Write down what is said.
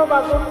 ఓకే ఏమో బాబు అంటే